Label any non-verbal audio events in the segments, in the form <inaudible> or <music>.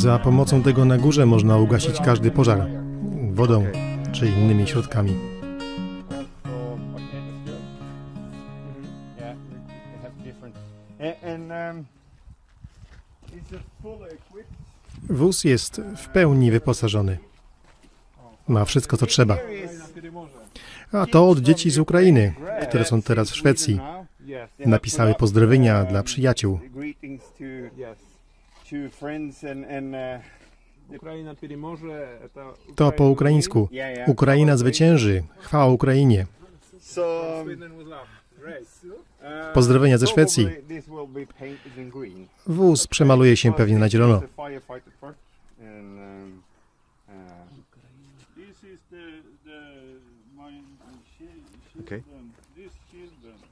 Za pomocą tego na górze można ugasić każdy pożar wodą czy innymi środkami. Wóz jest w pełni wyposażony. Ma wszystko, co trzeba. A to od dzieci z Ukrainy, które są teraz w Szwecji. Napisały pozdrowienia dla przyjaciół. To po ukraińsku. Ukraina zwycięży. Chwała Ukrainie. Pozdrowienia ze Szwecji. Wóz przemaluje się pewnie na zielono.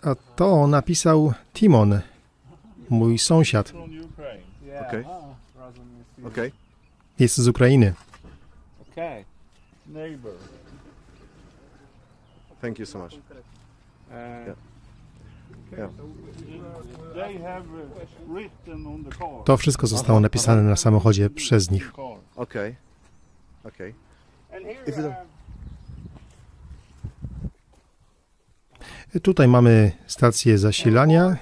A to napisał Timon, mój sąsiad. Okej. Okej. Jest z Ukrainy. Okay. Neighbor. Thank you so much. Yeah. To wszystko zostało napisane na samochodzie przez nich. Okej. Okej. Tutaj mamy stację zasilania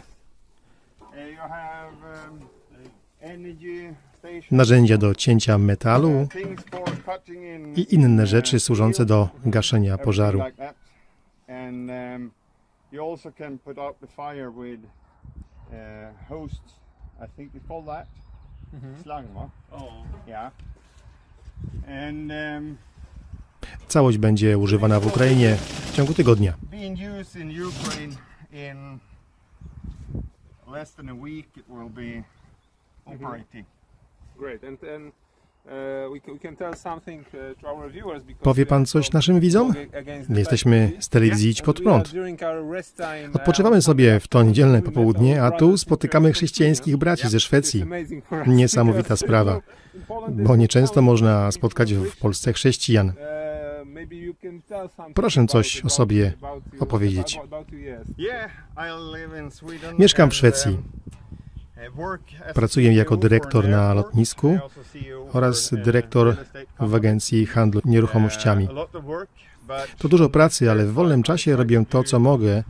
narzędzia do cięcia metalu i inne in, rzeczy służące do gaszenia pożaru. Um, Całość będzie używana w Ukrainie w ciągu tygodnia. less than a week, it will be operating. great. And and uh, something uh, Powie pan coś naszym widzom? jesteśmy z telewizji Idź And Pod Prąd. uh, Odpoczywamy sobie w to niedzielne popołudnie, a tu spotykamy chrześcijańskich braci ze Szwecji. Niesamowita <laughs> sprawa, bo nieczęsto można spotkać w Polsce chrześcijan. Proszę coś o sobie opowiedzieć. Mieszkam and, w Szwecji. Pracuję jako dyrektor na lotnisku oraz dyrektor w agencji handlu nieruchomościami. To dużo pracy, ale w wolnym czasie robię to, co mogę,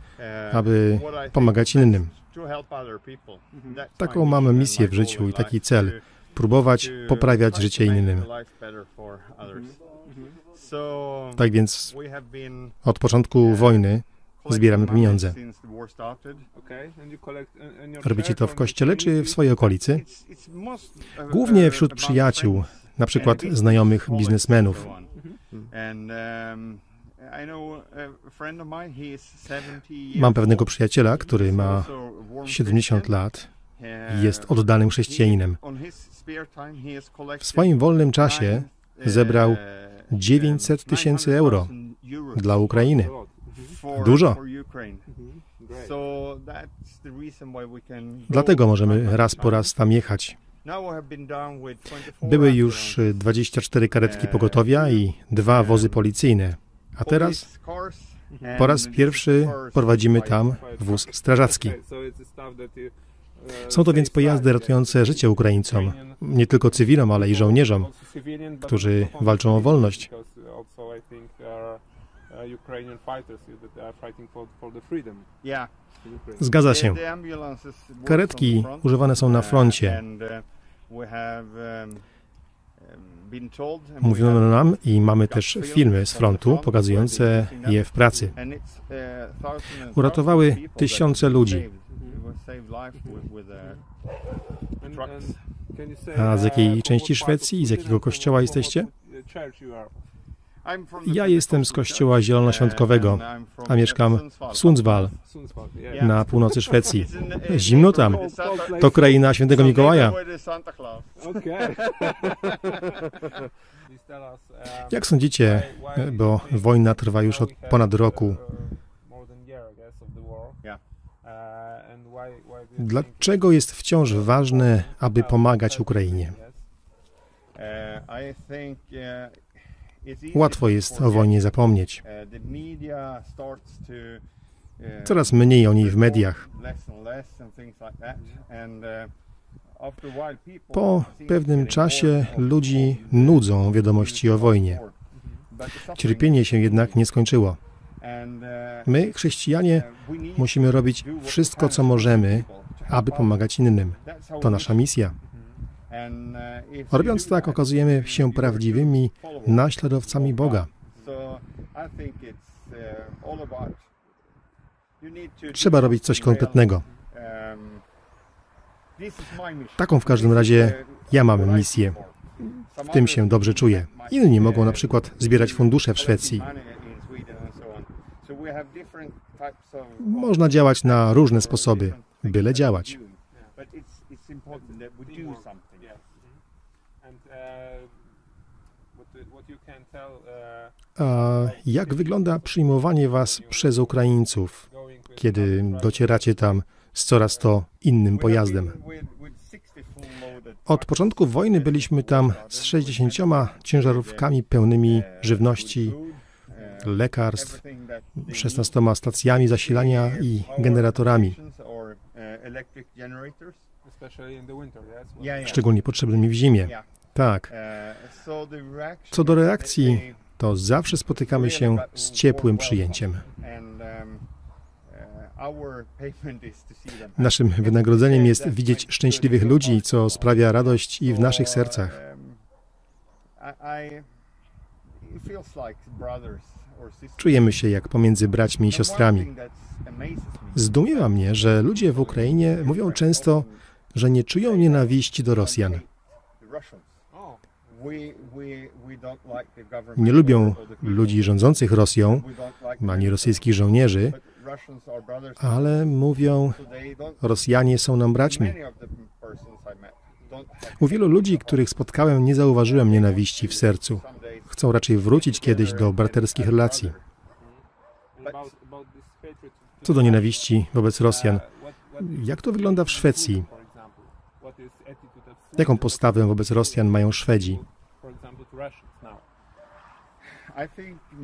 aby pomagać innym. Taką and misję w życiu i taki cel. Próbować poprawiać życie innym. Tak więc od początku wojny zbieramy pieniądze. Robicie to w kościele czy w swojej okolicy? Uh, Głównie uh, wśród przyjaciół, na przykład znajomych biznesmenów. um, I know a friend of mine, he is 70 years Mam pewnego przyjaciela, który ma also a warm 70 Christian. lat Uh, i jest oddanym chrześcijaninem. W swoim wolnym czasie uh, zebrał um, 900 tysięcy euro 900,000 euros dla Ukrainy. Dużo. go Dlatego możemy raz po raz tam jechać. 24 Były już ambulances. y, 24 karetki pogotowia i dwa wozy policyjne. A teraz po raz pierwszy prowadzimy tam wóz strażacki. Są to więc pojazdy ratujące życie Ukraińcom, nie tylko cywilom, ale i żołnierzom. którzy walczą o wolność. Yeah. Zgadza się. The ambulances work Karetki from the front, używane są na uh, froncie. uh, um, um, Mówiono nam i mamy też filmy z frontu pokazujące je w pracy. uh, Uratowały tysiące that ludzi. uh. A z jakiej części Szwecji i z jakiego kościoła jesteście? Ja jestem z kościoła zielonoświątkowego, a mieszkam w Sundsvall, na północy Szwecji. Zimno tam. To kraina świętego Mikołaja. Jak sądzicie, bo wojna trwa już od ponad roku, dlaczego jest wciąż ważne, aby pomagać Ukrainie? Łatwo jest o wojnie zapomnieć. Coraz mniej o niej w mediach. Po pewnym czasie ludzi nudzą wiadomości o wojnie. Cierpienie się jednak nie skończyło. My, chrześcijanie, musimy robić wszystko, co możemy, aby pomagać innym. To nasza misja. And, uh, if we Robiąc tak, okazujemy się prawdziwymi naśladowcami Boga. Trzeba robić coś konkretnego. Taką w każdym razie ja mam misję. W tym się dobrze czuję. Inni mogą na przykład zbierać fundusze w Szwecji. Można działać na różne sposoby, byle działać. A jak wygląda przyjmowanie Was przez Ukraińców, kiedy docieracie tam z coraz to innym pojazdem? Od początku wojny byliśmy tam z 60 ciężarówkami pełnymi żywności, lekarstw, 16 stacjami zasilania i generatorami, szczególnie potrzebnymi w zimie. Tak, reaction Co do reakcji, to zawsze spotykamy się z ciepłym przyjęciem. um, them Naszym wynagrodzeniem jest widzieć szczęśliwych ludzi, co sprawia radość i w naszych sercach. Um. Czujemy się jak pomiędzy braćmi i siostrami. Zdumiewa mnie, że ludzie w Ukrainie mówią często, że nie czują nienawiści do Rosjan. Nie lubią ludzi rządzących Rosją, ani rosyjskich żołnierzy, ale mówią, Rosjanie są nam braćmi. U wielu ludzi, których spotkałem, nie zauważyłem nienawiści w sercu. Chcą raczej wrócić kiedyś do braterskich relacji. Co do nienawiści wobec Rosjan, jak to wygląda w Szwecji? Jaką postawę wobec Rosjan mają Szwedzi?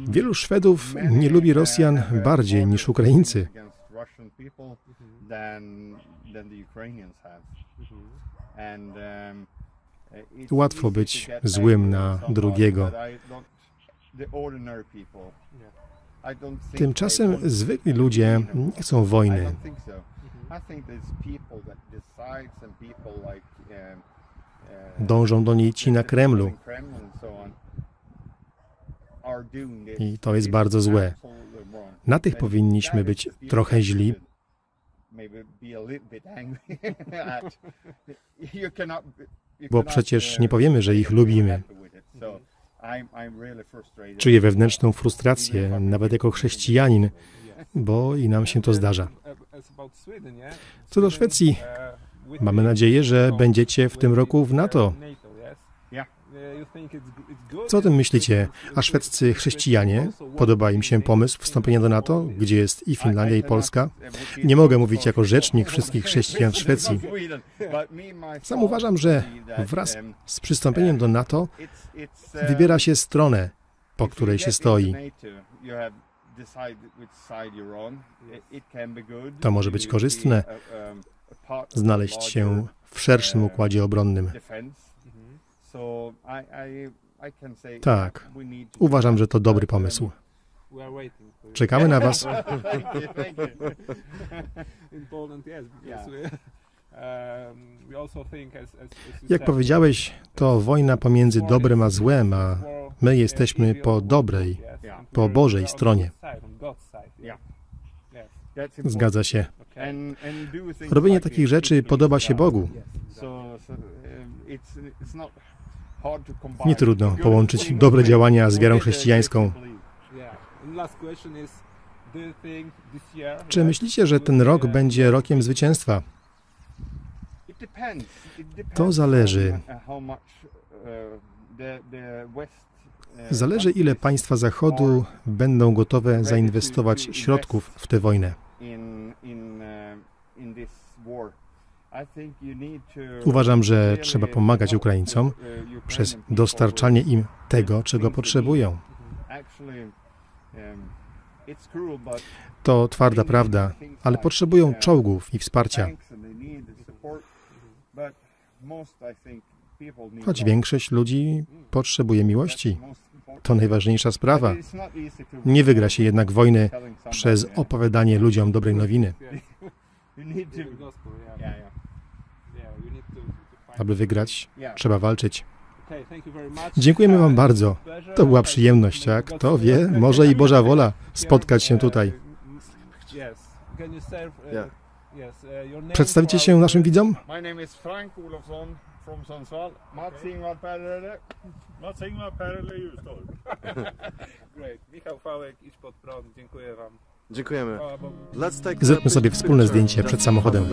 Wielu Szwedów nie lubi Rosjan bardziej niż Ukraińcy. Łatwo być złym na drugiego. Tymczasem zwykli ludzie nie chcą wojny. Dążą do niej ci na Kremlu. I to jest bardzo złe. Na tych powinniśmy być trochę źli. Bo przecież nie powiemy, że ich lubimy. Czuję wewnętrzną frustrację, nawet jako chrześcijanin, bo i nam się to zdarza. Co do Szwecji, mamy nadzieję, że będziecie w tym roku w NATO. Co o tym myślicie? A szwedzcy chrześcijanie? Podoba im się pomysł wstąpienia do NATO, gdzie jest i Finlandia, i Polska? Nie mogę mówić jako rzecznik wszystkich chrześcijan w Szwecji. Sam uważam, że wraz z przystąpieniem do NATO wybiera się stronę, po której się stoi. To może być korzystne, Znaleźć się w szerszym układzie obronnym. Tak, Uważam, że to dobry pomysł. For you. Czekamy na Was. <laughs> <laughs> Um, Jak powiedziałeś, to wojna pomiędzy dobrem a złem, a my jesteśmy po dobrej, po Bożej on stronie. Zgadza się. Robienie takich rzeczy podoba się Bogu. Nie trudno połączyć dobre działania z wiarą chrześcijańską. Czy myślicie, że ten rok będzie rokiem zwycięstwa? To zależy. Zależy, ile państwa Zachodu będą gotowe zainwestować środków w tę wojnę. Uważam, że trzeba pomagać Ukraińcom przez dostarczanie im tego, czego potrzebują. To twarda prawda, ale potrzebują czołgów i wsparcia. Choć większość ludzi potrzebuje miłości. To najważniejsza sprawa. Nie wygra się jednak wojny przez opowiadanie ludziom dobrej nowiny. Aby wygrać, trzeba walczyć. Dziękujemy Wam bardzo. To była przyjemność? God Kto wie, może i Boża wola spotkać się tutaj. Uh, Przedstawicie się naszym widzom? From Sundsvall. Mats Ingvar Perrele. Mats Ingvar. <laughs> Great. Michał Fałek, idź pod prąd. Dziękuję Wam. Dziękujemy. Zróbmy a sobie wspólne zdjęcie przed samochodem.